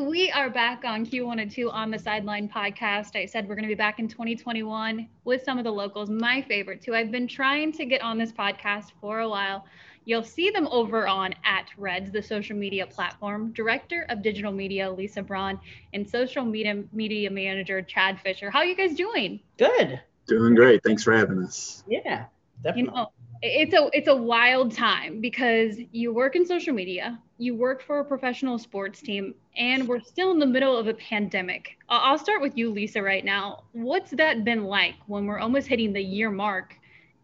We are back on Q102 on the Sideline podcast. I said we're going to be back in 2021 with some of the locals, my favorite who I've been trying to get on this podcast for a while. You'll see them over on at Reds, the social media platform. Director of Digital Media, Lisa Braun, and Social Media Media Manager, Chad Fisher. How are you guys doing? Good. Doing great. Thanks for having us. Yeah, definitely. You know, it's a it's a wild time because you work in social media, you work for a professional sports team, and we're still in the middle of a pandemic. I'll start with you, Lisa, right now. What's that been like when we're almost hitting the year mark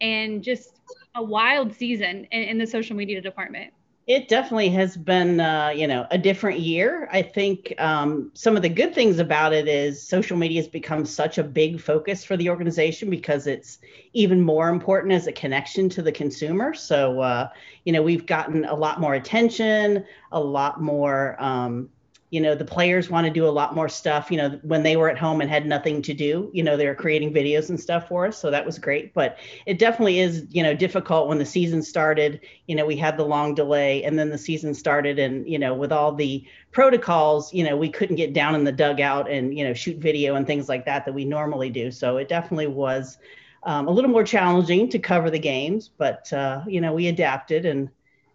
and just a wild season in, in the social media department? It definitely has been, uh, you know, a different year. I think um, some of the good things about it is social media has become such a big focus for the organization because it's even more important as a connection to the consumer. So, uh, you know, we've gotten a lot more attention, a lot more. Um, you know the players want to do a lot more stuff you know when they were at home and had nothing to do you know they were creating videos and stuff for us so that was great. But it definitely is you know difficult when the season started you know we had the long delay and then the season started and you know with all the protocols you know we couldn't get down in the dugout and you know shoot video and things like that that we normally do. So it definitely was um, a little more challenging to cover the games but uh, you know we adapted and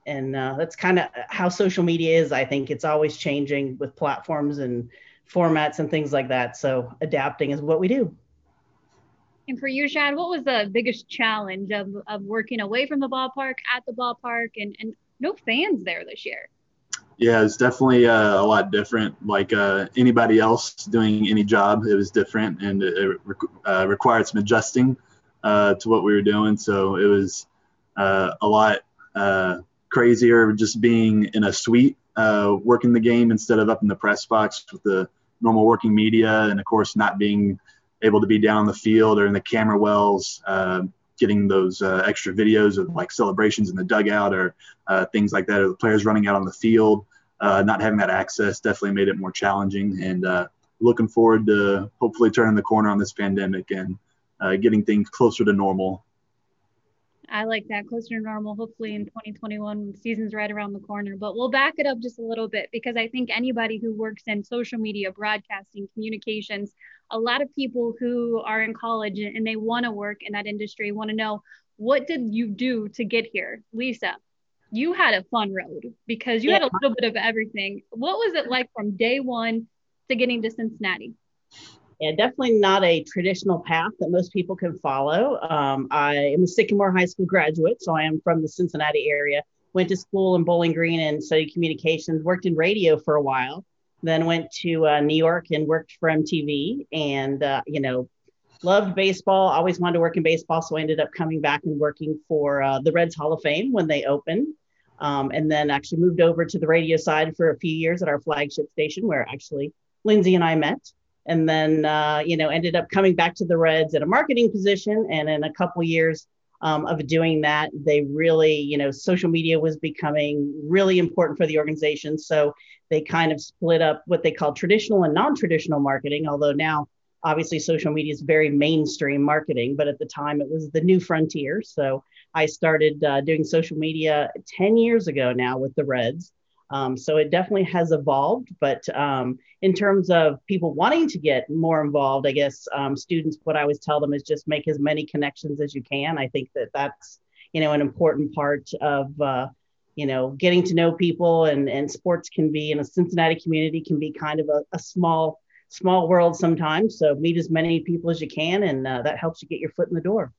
and uh, that's kind of how social media is i think. It's always changing with platforms and formats and things like that. So adapting is what we do. And for you chad what was the biggest challenge of, of working away from the ballpark at the ballpark and, and no fans there this year? Yeah it's definitely uh, a lot different. Like uh, anybody else doing any job it was different and it, uh, required some adjusting uh, to what we were doing. So it was uh, a lot crazier just being in a suite uh, working the game instead of up in the press box with the normal working media and of course not being able to be down the field or in the camera wells uh, getting those uh, extra videos of like celebrations in the dugout or uh, things like that or the players running out on the field uh, not having that access definitely made it more challenging and uh, looking forward to hopefully turning the corner on this pandemic and getting things closer to normal I like that closer to normal. Hopefully in 2021, season's right around the corner. But we'll back it up just a little bit because I think anybody who works in social media, broadcasting, communications, a lot of people who are in college and they want to work in that industry want to know what did you do to get here, Lisa? You had a fun road because you yeah. had a little bit of everything. What was it like from day one to getting to Cincinnati? Yeah, definitely not a traditional path that most people can follow. Um, I am a Sycamore High School graduate, so I am from the Cincinnati area. Went to school in Bowling Green and studied communications. Worked in radio for a while. Then went to uh, New York and worked for MTV. And uh, you know, loved baseball. Always wanted to work in baseball, so I ended up coming back and working for uh, the Reds Hall of Fame when they opened. Um, and then actually moved over to the radio side for a few years at our flagship station, where actually Lindsay and I met and then uh, you know ended up coming back to the Reds at a marketing position. And in a couple years um, of doing that, they really you know social media was becoming really important for the organization. So they kind of split up what they call traditional and non-traditional marketing. Although now obviously social media is very mainstream marketing, but at the time it was the new frontier. So I started uh, doing social media 10 years ago now with the Reds. Um, so it definitely has evolved. But um, in terms of people wanting to get more involved, I guess um, students, what I always tell them is just make as many connections as you can. I think that that's you know an important part of uh, you know getting to know people, and and sports can be in a Cincinnati community can be kind of a, a small small world sometimes. So meet as many people as you can, and uh, that helps you get your foot in the door.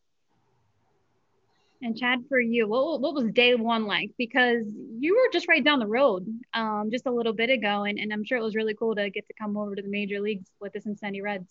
And Chad, for you, what, what was day one like? Because you were just right down the road um, just a little bit ago, and, and I'm sure it was really cool to get to come over to the major leagues with the Cincinnati Reds.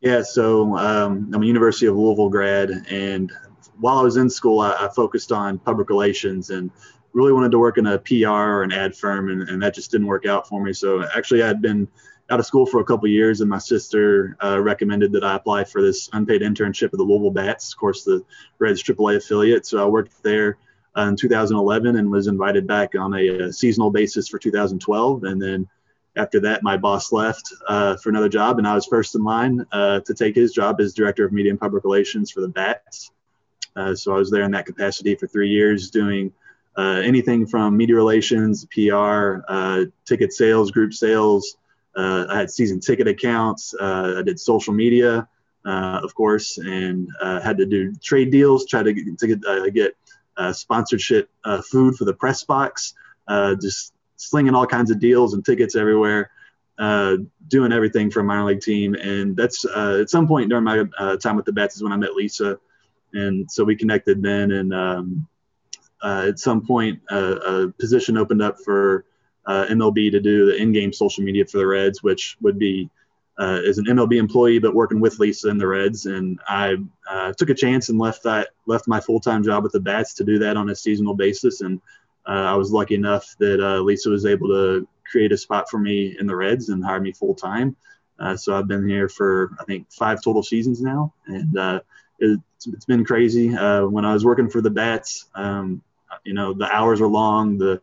Yeah, so um, I'm a University of Louisville grad, and while I was in school, I, I, focused on public relations and really wanted to work in a PR or an ad firm, and, and that just didn't work out for me. So actually, I had been out of school for a couple years, and my sister uh, recommended that I apply for this unpaid internship at the Louisville Bats, of course, the Reds AAA affiliate. So I worked there uh, in 2011 and was invited back on a, a, seasonal basis for 2012. And then after that, my boss left uh, for another job, and I was first in line uh, to take his job as director of media and public relations for the Bats. Uh, so I was there in that capacity for three years, doing uh, anything from media relations, PR, ticket sales, group sales uh, I had season ticket accounts. Uh, I did social media, uh, of course, and uh, had to do trade deals, try to get, to get, uh, get sponsorship food for the press box, just slinging all kinds of deals and tickets everywhere. doing everything for a minor league team, and that's at some point during my time with the Bats is when I met Lisa, and so we connected then. And um, at some point, a position opened up for uh, MLB to do the in-game social media for the Reds, which would be uh, as an MLB employee, but working with Lisa and the Reds. And I uh, took a chance and left that left my full-time job with the Bats to do that on a seasonal basis. And uh, I was lucky enough that uh, Lisa was able to create a spot for me in the Reds and hire me full-time. Uh, so I've been here for I think five total seasons now, and it's, it's been crazy. when I was working for the Bats, um, you know the hours are long, the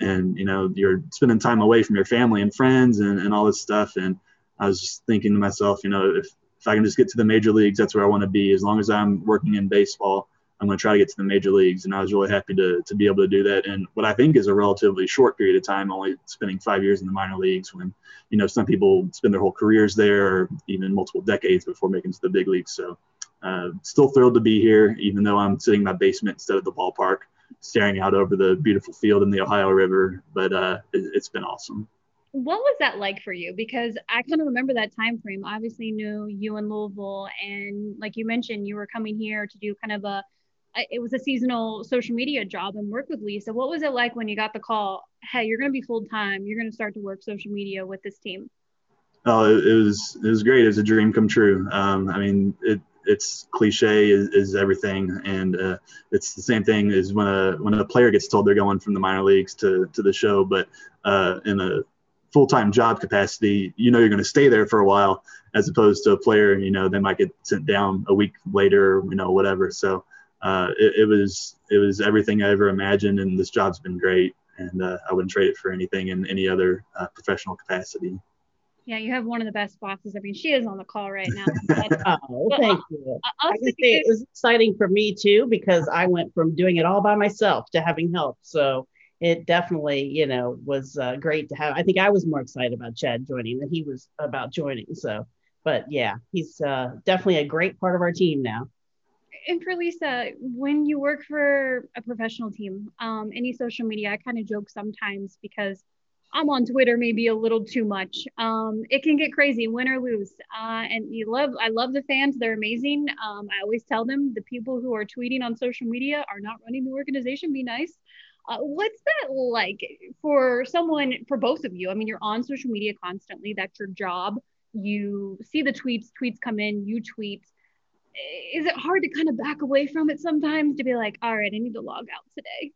and you know you're spending time away from your family and friends and, and all this stuff. And i was just thinking to myself you know if, if i can just get to the major leagues that's where i want to be. As long as i'm working in baseball i'm going to try to get to the major leagues. And i was really happy to, to be able to do that in what i think is a relatively short period of time only spending five years in the minor leagues when you know some people spend their whole careers there or even multiple decades before making to the big leagues. So uh, still thrilled to be here even though i'm sitting in my basement instead of the ballpark staring out over the beautiful field in the Ohio River. But uh, it, has been awesome. What was that like for you? Because I kind of remember that time frame. Obviously, knew you in Louisville, and like you mentioned, you were coming here to do kind of a it was a seasonal social media job and work with Lisa. What was it like when you got the call? Hey, you're going to be full time. You're going to start to work social media with this team. Oh, it, it was it was great. It was a dream come true. Um, I mean, it it's cliche is, is everything, and uh, it's the same thing as when a when a player gets told they're going from the minor leagues to to the show, but uh, in a full-time job capacity, you know you're going to stay there for a while, as opposed to a player, you know, they might get sent down a week later, you know, whatever. So uh, it, it, was it was everything I ever imagined, and this job's been great, and uh, I wouldn't trade it for anything in any other uh, professional capacity. Yeah, you have one of the best bosses. I mean, she is on the call right now. oh, thank you. I can say it was exciting for me too because I went from doing it all by myself to having help. So it definitely, you know, was uh, great to have. I think I was more excited about Chad joining than he was about joining. So, but yeah, he's uh, definitely a great part of our team now. And for Lisa, when you work for a professional team, um, any social media, I kind of joke sometimes because I'm on Twitter maybe a little too much. Um, it can get crazy, win or lose. Uh, and you love, I love the fans; they're amazing. Um, I always tell them the people who are tweeting on social media are not running the organization. Be nice. Uh, what's that like for someone, for both of you? I mean, you're on social media constantly. That's your job. You see the tweets, tweets come in, you tweet. Is it hard to kind of back away from it sometimes to be like, all right, I need to log out today?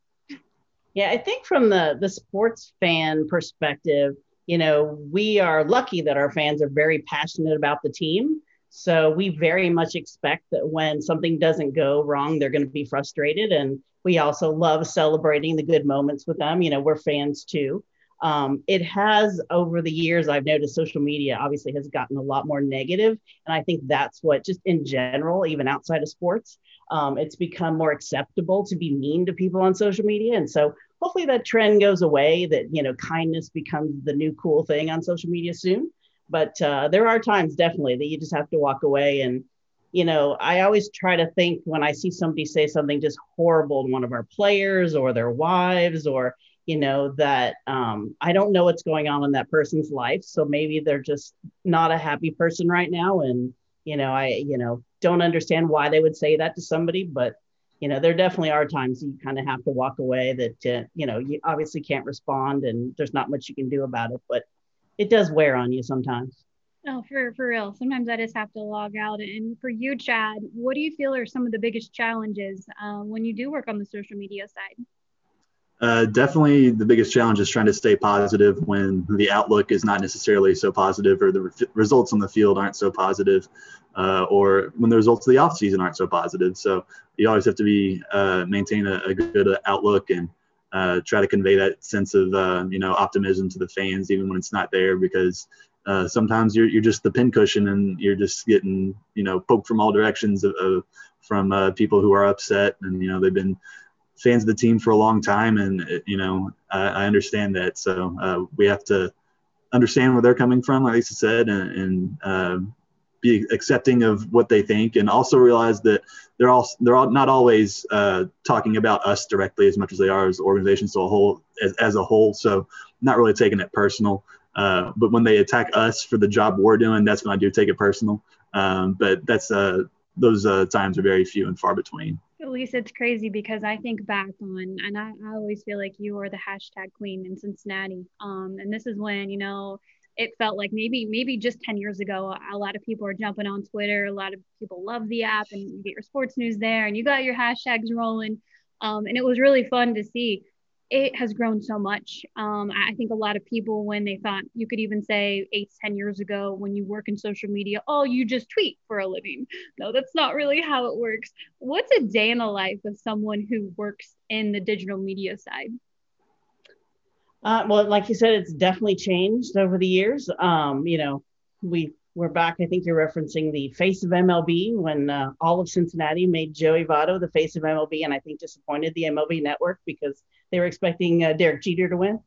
Yeah, I think from the the sports fan perspective, you know, we are lucky that our fans are very passionate about the team. So we very much expect that when something doesn't go wrong, they're going to be frustrated. And we also love celebrating the good moments with them. You know, we're fans too. Um, it has over the years, I've noticed social media obviously has gotten a lot more negative, And I think that's what, just in general, even outside of sports, um, it's become more acceptable to be mean to people on social media. And so hopefully that trend goes away, that, you know, kindness becomes the new cool thing on social media soon. But uh, there are times definitely that you just have to walk away. And, you know, I always try to think when I see somebody say something just horrible to one of our players or their wives or, you know, that um, I don't know what's going on in that person's life. So maybe they're just not a happy person right now. And, you know, I, you know, don't understand why they would say that to somebody, but you know, there definitely are times you kind of have to walk away that, uh, you know, you obviously can't respond and there's not much you can do about it, but it does wear on you sometimes. Oh, for, for real. Sometimes I just have to log out. And for you, Chad, what do you feel are some of the biggest challenges uh, when you do work on the social media side? Uh, definitely the biggest challenge is trying to stay positive when the outlook is not necessarily so positive or the re- results on the field aren't so positive uh, or when the results of the offseason aren't so positive. So you always have to be uh, maintain a, a, good outlook and uh, try to convey that sense of uh, you know optimism to the fans even when it's not there because uh, sometimes you're, you're just the pincushion and you're just getting you know poked from all directions of, of from people who are upset and you know they've been fans of the team for a long time and you know I, I understand that so we have to understand where they're coming from, like Lisa said, and, and uh, be accepting of what they think, and also realize that they're all they're all not always uh, talking about us directly as much as they are as organizations so a whole as, as a whole. So not really taking it personal. Uh, but when they attack us for the job we're doing, that's when I do take it personal. Um, but that's uh, those uh, times are very few and far between. Lisa it's crazy because I think back on, and I, I always feel like you are the hashtag queen in Cincinnati. Um, and this is when you know it felt like maybe maybe just 10 years ago a lot of people are jumping on twitter a lot of people love the app and you get your sports news there and you got your hashtags rolling um, and it was really fun to see it has grown so much. Um, i think a lot of people when they thought you could even say eight ten years ago when you work in social media oh you just tweet for a living. No that's not really how it works. What's a day in the life of someone who works in the digital media side? Uh, well, like you said, it's definitely changed over the years. Um, you know, we we're back. I think you're referencing the face of MLB when uh, all of Cincinnati made Joey Votto the face of MLB, and I think disappointed the MLB network because they were expecting uh, Derek Jeter to win.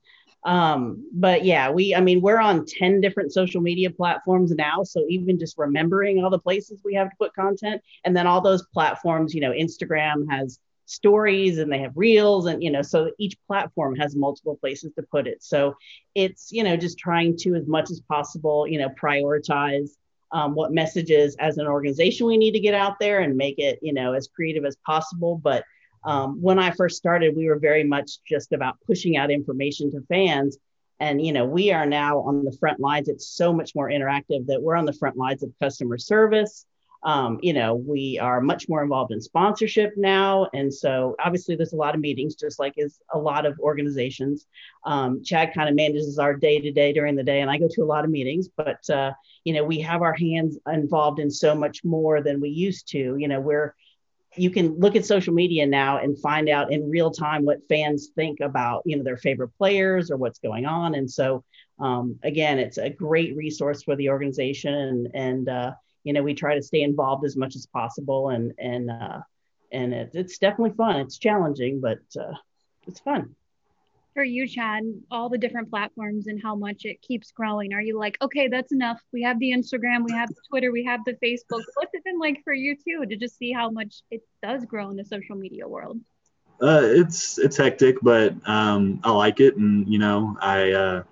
Um, but yeah, we, I mean, we're on 10 different social media platforms now. So even just remembering all the places we have to put content, and then all those platforms, you know, Instagram has stories and they have reels and you know so each platform has multiple places to put it. So it's you know just trying to as much as possible you know prioritize um, what messages as an organization we need to get out there and make it you know as creative as possible. But um, when i first started we were very much just about pushing out information to fans. And you know we are now on the front lines. It's so much more interactive that we're on the front lines of customer service um, you know, we are much more involved in sponsorship now. And so obviously there's a lot of meetings, just like is a lot of organizations. Um, Chad kind of manages our day to day during the day, and I go to a lot of meetings, but, uh, you know, we have our hands involved in so much more than we used to. You know, we're, you can look at social media now and find out in real time what fans think about, you know, their favorite players or what's going on. And so, um, again, it's a great resource for the organization and, and uh, you know we try to stay involved as much as possible and and uh, and it, it's definitely fun. It's challenging but uh, it's fun. For you chad all the different platforms and how much it keeps growing. Are you like okay that's enough. We have the instagram we have the twitter we have the facebook. What's it been like for you too to just see how much it does grow in the social media world? Uh, it's it's hectic but um, i like it. And you know i uh,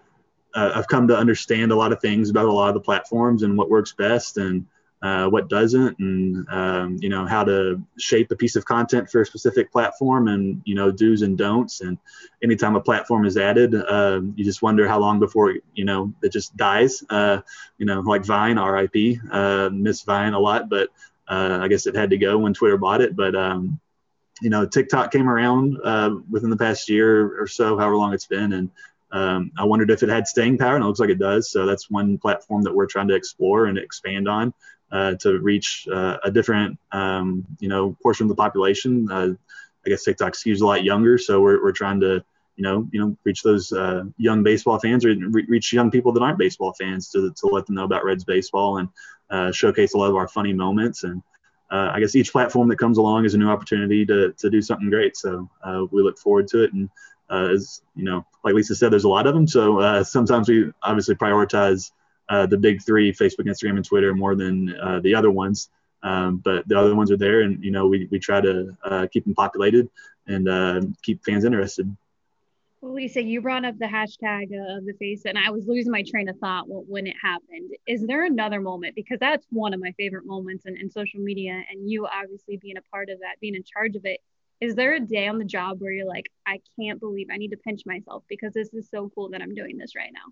I've come to understand a lot of things about a lot of the platforms and what works best. And uh, what doesn't, and um, you know how to shape a piece of content for a specific platform, and you know do's and don'ts. And anytime a platform is added, uh, you just wonder how long before you know it just dies. Uh, you know, like Vine, RIP, uh, miss Vine a lot, but uh, I guess it had to go when Twitter bought it. But um, you know, TikTok came around uh, within the past year or so, however long it's been, and um, I wondered if it had staying power, and it looks like it does. So that's one platform that we're trying to explore and expand on to reach uh, a different, um, you know, portion of the population. Uh, I guess TikTok skews a lot younger, so we're, we're trying to, you know, you know, reach those uh, young baseball fans or re- reach young people that aren't baseball fans to, to let them know about Reds baseball and uh, showcase a lot of our funny moments. And uh, I guess each platform that comes along is a new opportunity to, to do something great. So we look forward to it. And as you know, like Lisa said, there's a lot of them. So sometimes we obviously prioritize uh, the big three Facebook, Instagram, and Twitter more than uh, the other ones. Um, but the other ones are there, and you know we, we try to uh, keep them populated and uh, keep fans interested. Well, Lisa, you brought up the hashtag of the face, and I was losing my train of thought when it happened. Is there another moment? Because that's one of my favorite moments in, in social media, and you obviously being a part of that, being in charge of it. Is there a day on the job where you're like, I can't believe I need to pinch myself because this is so cool that I'm doing this right now?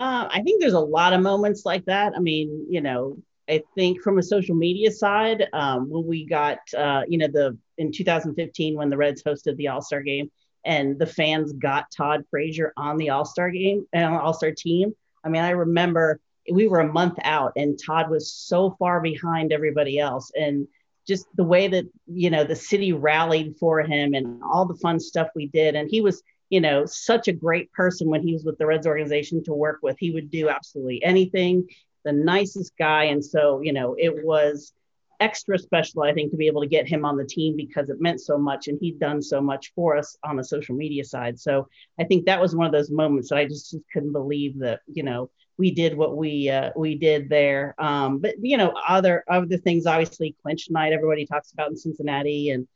Uh, I think there's a lot of moments like that. I mean, you know, I think from a social media side, um, when we got, uh, you know, the in 2015 when the Reds hosted the All Star game and the fans got Todd Frazier on the All Star game and uh, All Star team. I mean, I remember we were a month out and Todd was so far behind everybody else, and just the way that you know the city rallied for him and all the fun stuff we did, and he was you know, such a great person when he was with the Reds organization to work with. He would do absolutely anything, the nicest guy. And so, you know, it was extra special, I think, to be able to get him on the team because it meant so much and he'd done so much for us on the social media side. So I think that was one of those moments that I just, just couldn't believe that, you know, we did what we uh, we did there. Um, but you know, other other things, obviously, clinch night. Everybody talks about in Cincinnati, and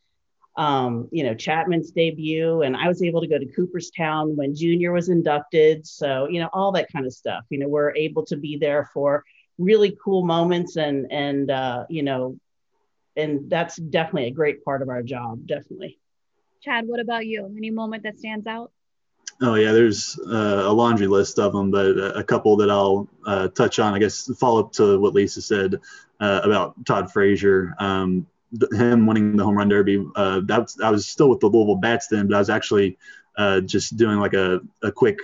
um, you know, Chapman's debut, and I was able to go to Cooperstown when Junior was inducted. So you know, all that kind of stuff. You know, we're able to be there for really cool moments and and uh, you know and that's definitely a great part of our job definitely chad what about you any moment that stands out oh yeah there's uh, a laundry list of them but a couple that i'll uh, touch on i guess follow up to what lisa said uh, about todd frazier um, him winning the home run derby uh, that was, i was still with the louisville bats then but i was actually uh, just doing like a, a quick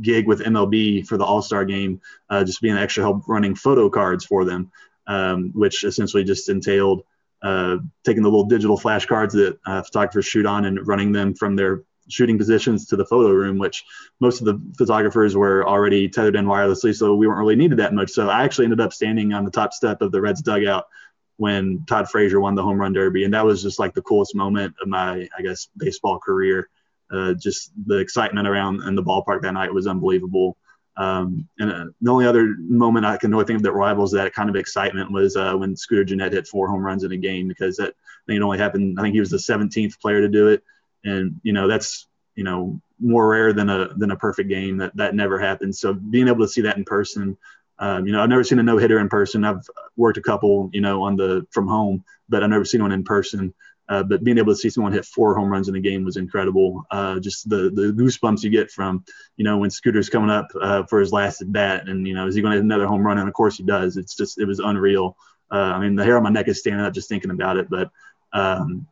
gig with MLB for the All Star game, uh, just being extra help running photo cards for them, um, which essentially just entailed uh, taking the little digital flashcards that uh, photographers shoot on and running them from their shooting positions to the photo room, which most of the photographers were already tethered in wirelessly, so we weren't really needed that much. So I actually ended up standing on the top step of the Reds dugout when Todd Frazier won the home run derby, and that was just like the coolest moment of my, I guess, baseball career uh, just the excitement around in the ballpark that night was unbelievable. Um, and uh, the only other moment I can really think of that rivals that kind of excitement was uh, when Scooter Gennett hit four home runs in a game because that I think it only happened. I think he was the 17th player to do it, and you know that's you know more rare than a than a perfect game. That that never happens. So being able to see that in person, um, you know, I've never seen a no hitter in person. I've worked a couple, you know, on the from home, but I've never seen one in person. Uh, but being able to see someone hit four home runs in a game was incredible. Uh, just the the goosebumps you get from, you know, when Scooter's coming up uh, for his last at bat, and you know, is he going to hit another home run? And of course he does. It's just it was unreal. Uh, I mean, the hair on my neck is standing up just thinking about it. But um,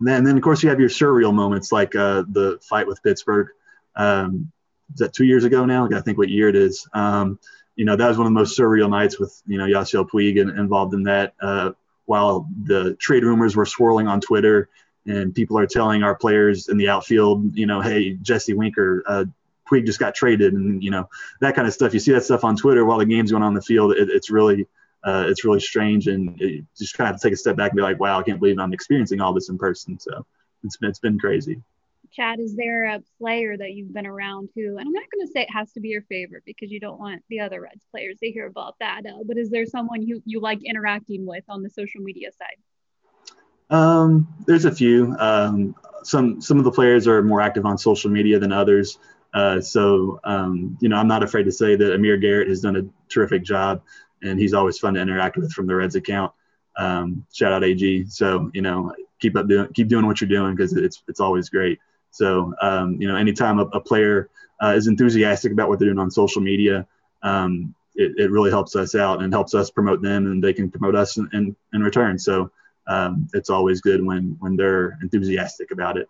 then then of course you have your surreal moments like uh, the fight with Pittsburgh. Um, is that two years ago now? I think what year it is. Um, you know, that was one of the most surreal nights with you know Yasiel Puig involved in that. Uh, while the trade rumors were swirling on Twitter and people are telling our players in the outfield, you know, hey, Jesse Winker, uh, Puig just got traded, and you know that kind of stuff. You see that stuff on Twitter while the game's going on the field. It, it's really, uh, it's really strange, and just kind of take a step back and be like, wow, I can't believe I'm experiencing all this in person. So it's it's been crazy. Chad, is there a player that you've been around who, and I'm not going to say it has to be your favorite because you don't want the other Reds players to hear about that, uh, but is there someone you, you like interacting with on the social media side? Um, there's a few. Um, some some of the players are more active on social media than others. Uh, so um, you know, I'm not afraid to say that Amir Garrett has done a terrific job, and he's always fun to interact with from the Reds account. Um, shout out AG. So you know, keep up doing keep doing what you're doing because it's it's always great. So, um, you know, anytime a, a player uh, is enthusiastic about what they're doing on social media, um, it, it, really helps us out and helps us promote them and they can promote us in, in, in return. So um, it's always good when, when they're enthusiastic about it.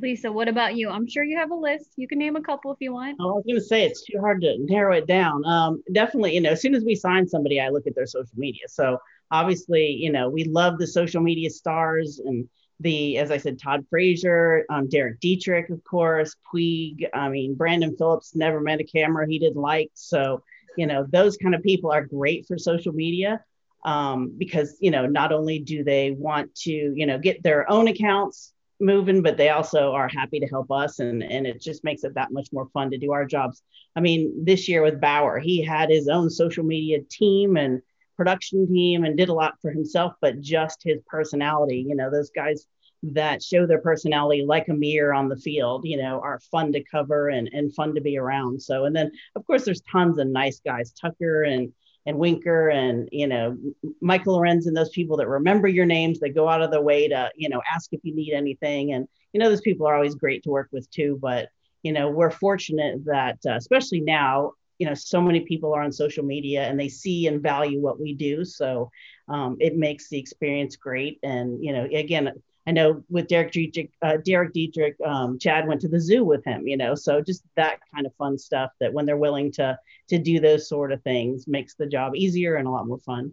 Lisa, what about you? I'm sure you have a list. You can name a couple if you want. Oh, I was going to say it's too hard to narrow it down. Um, definitely, you know, as soon as we sign somebody, I look at their social media. So obviously, you know, we love the social media stars and the, as I said, Todd Frazier, um, Derek Dietrich, of course, Puig. I mean, Brandon Phillips never met a camera he didn't like. So, you know, those kind of people are great for social media um, because, you know, not only do they want to, you know, get their own accounts moving, but they also are happy to help us. And, and it just makes it that much more fun to do our jobs. I mean, this year with Bauer, he had his own social media team and production team and did a lot for himself, but just his personality. You know, those guys that show their personality like a mirror on the field, you know, are fun to cover and, and fun to be around. So, and then of course there's tons of nice guys, Tucker and and Winker and you know Michael Lorenzen and those people that remember your names, that go out of their way to you know ask if you need anything, and you know those people are always great to work with too. But you know we're fortunate that uh, especially now you know so many people are on social media and they see and value what we do. So um, it makes the experience great. And you know again i know with derek dietrich uh, derek dietrich um, chad went to the zoo with him you know so just that kind of fun stuff that when they're willing to to do those sort of things makes the job easier and a lot more fun.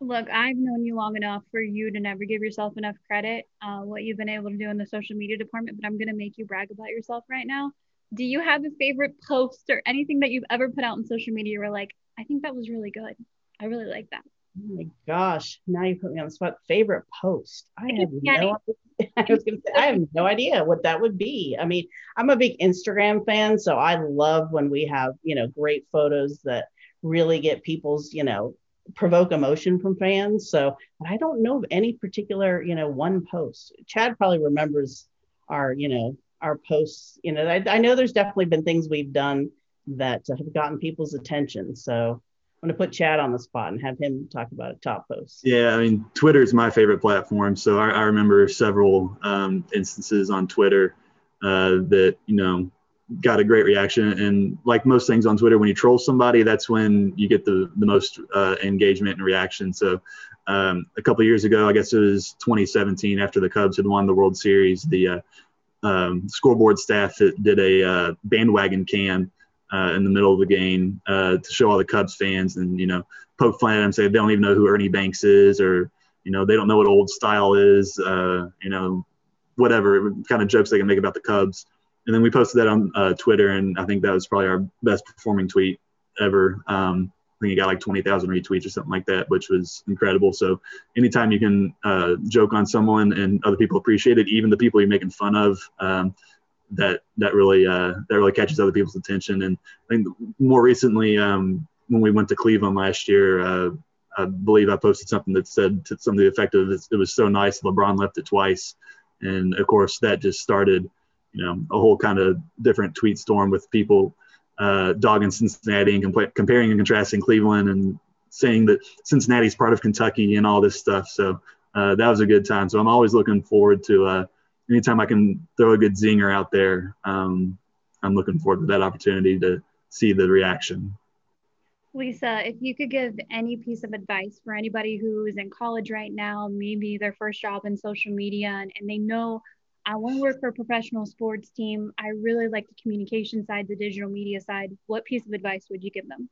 Look, I've known you long enough for you to never give yourself enough credit, uh, what you've been able to do in the social media department, but I'm going to make you brag about yourself right now do you have a favorite post or anything that you've ever put out on social media where like i think that was really good i really like that Oh my gosh! Now you put me on the spot. Favorite post? I have no. I, was gonna say, I have no idea what that would be. I mean, I'm a big Instagram fan, so I love when we have you know great photos that really get people's you know provoke emotion from fans. So, but I don't know of any particular you know one post. Chad probably remembers our you know our posts. You know, I, I know there's definitely been things we've done that have gotten people's attention. So I'm going to put Chad on the spot and have him talk about a top post. Yeah, I mean, Twitter is my favorite platform. So I, I remember several um, instances on Twitter uh, that, you know, got a great reaction. And like most things on Twitter, when you troll somebody, that's when you get the, the most uh, engagement and reaction. So um, a couple years ago, I guess it was 2017, after the Cubs had won the World Series, the uh, um, scoreboard staff did a uh, bandwagon cam uh, in the middle of the game uh, to show all the Cubs fans and you know poke fun at them, say they don't even know who Ernie Banks is, or you know they don't know what old style is, uh, you know whatever kind of jokes they can make about the Cubs. And then we posted that on uh, Twitter, and I think that was probably our best performing tweet ever. Um, I think it got like 20,000 retweets or something like that, which was incredible. So anytime you can uh, joke on someone and other people appreciate it, even the people you're making fun of, um, that that really uh, that really catches other people's attention. And I think more recently, um, when we went to Cleveland last year, uh, I believe I posted something that said to some of the effect of it was so nice LeBron left it twice, and of course that just started, you know, a whole kind of different tweet storm with people uh, dogging Cincinnati and compa- comparing and contrasting Cleveland and saying that Cincinnati's part of Kentucky and all this stuff. So uh, that was a good time. So I'm always looking forward to uh, anytime I can throw a good zinger out there, um, I'm looking forward to that opportunity to see the reaction. Lisa, if you could give any piece of advice for anybody who is in college right now, maybe their first job in social media, and, and they know I want to work for a professional sports team. I really like the communication side, the digital media side. What piece of advice would you give them?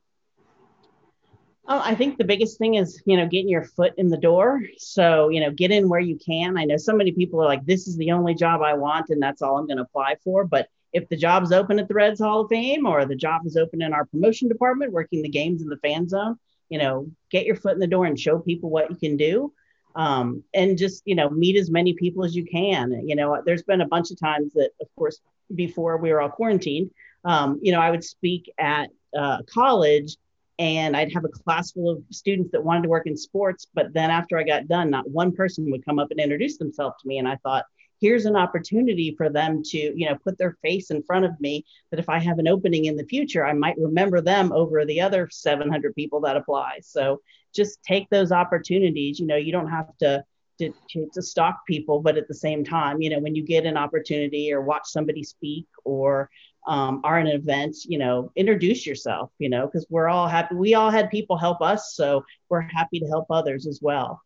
Oh, I think the biggest thing is, you know, getting your foot in the door. So, you know, get in where you can. I know so many people are like, this is the only job I want and that's all I'm going to apply for. But if the job's open at the Reds Hall of Fame or the job is open in our promotion department, working the games in the fan zone, you know, get your foot in the door and show people what you can do. Um, and just, you know, meet as many people as you can. You know, there's been a bunch of times that, of course, before we were all quarantined, um, you know, I would speak at uh, college and I'd have a class full of students that wanted to work in sports. But then after I got done, not one person would come up and introduce themselves to me. And I thought, here's an opportunity for them to, you know, put their face in front of me that if I have an opening in the future, I might remember them over the other 700 people that apply. So just take those opportunities. You know, you don't have to. To, to, stalk people, but at the same time, you know, when you get an opportunity or watch somebody speak or um, are in an event, you know, introduce yourself, you know, because we're all happy. We all had people help us, so we're happy to help others as well.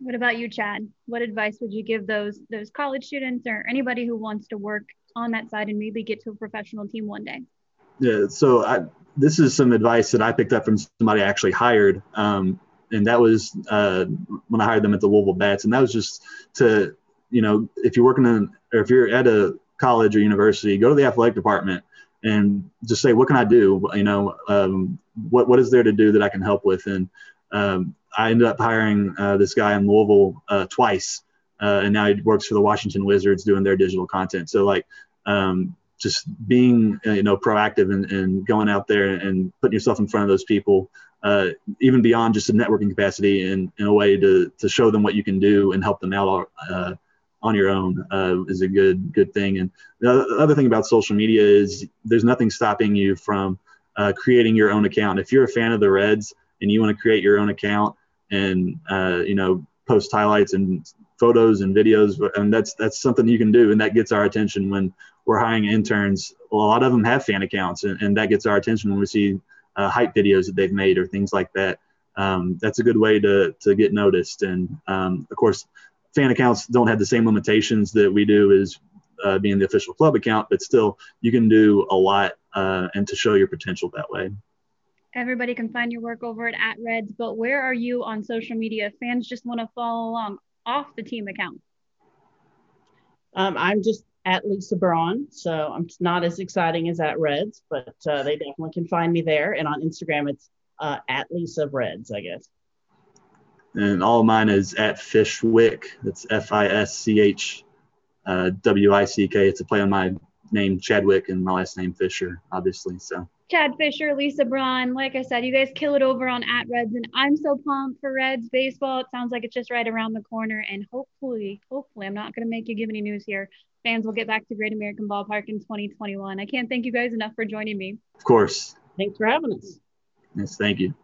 What about you, Chad? What advice would you give those those college students or anybody who wants to work on that side and maybe get to a professional team one day? Yeah, so I, this is some advice that I picked up from somebody I actually hired, um, and that was uh, when I hired them at the Louisville Bats, and that was just to, you know, if you're working in or if you're at a college or university, go to the athletic department and just say, what can I do? You know, um, what, what is there to do that I can help with? And um, I ended up hiring uh, this guy in Louisville uh, twice. Uh, and now he works for the Washington Wizards doing their digital content. So like, um, just being, uh, you know, proactive and, and going out there and putting yourself in front of those people, uh, even beyond just a networking capacity and in a way to, to show them what you can do and help them out uh, on your own uh, is a good good thing. And the other thing about social media is there's nothing stopping you from uh, creating your own account. If you're a fan of the Reds and you want to create your own account and uh, you know post highlights and photos and videos, and that's that's something you can do, and that gets our attention when we're hiring interns. A lot of them have fan accounts, and, and that gets our attention when we see uh, hype videos that they've made or things like that. Um, that's a good way to to get noticed. And um, of course, fan accounts don't have the same limitations that we do as uh, being the official club account, but still you can do a lot uh, and to show your potential that way. Everybody can find your work over at, at Reds, but where are you on social media? Fans just want to follow along off the team account. Um, I'm just at Lisa Braun, so I'm not as exciting as at Reds, but uh, they definitely can find me there. And on Instagram, it's uh, at Lisa Reds, I guess. And all of mine is at Fischwick. That's F I S C H uh, W I C K. It's a play on my name, Chadwick, and my last name, Fisher, obviously. So. Chad Fisher, Lisa Braun. Like I said, you guys kill it over on at Reds, and I'm so pumped for Reds baseball. It sounds like it's just right around the corner, and hopefully, hopefully, I'm not going to make you give any news here. Fans will get back to Great American Ballpark in 2021. I can't thank you guys enough for joining me. Of course. Thanks for having us. Yes, thank you.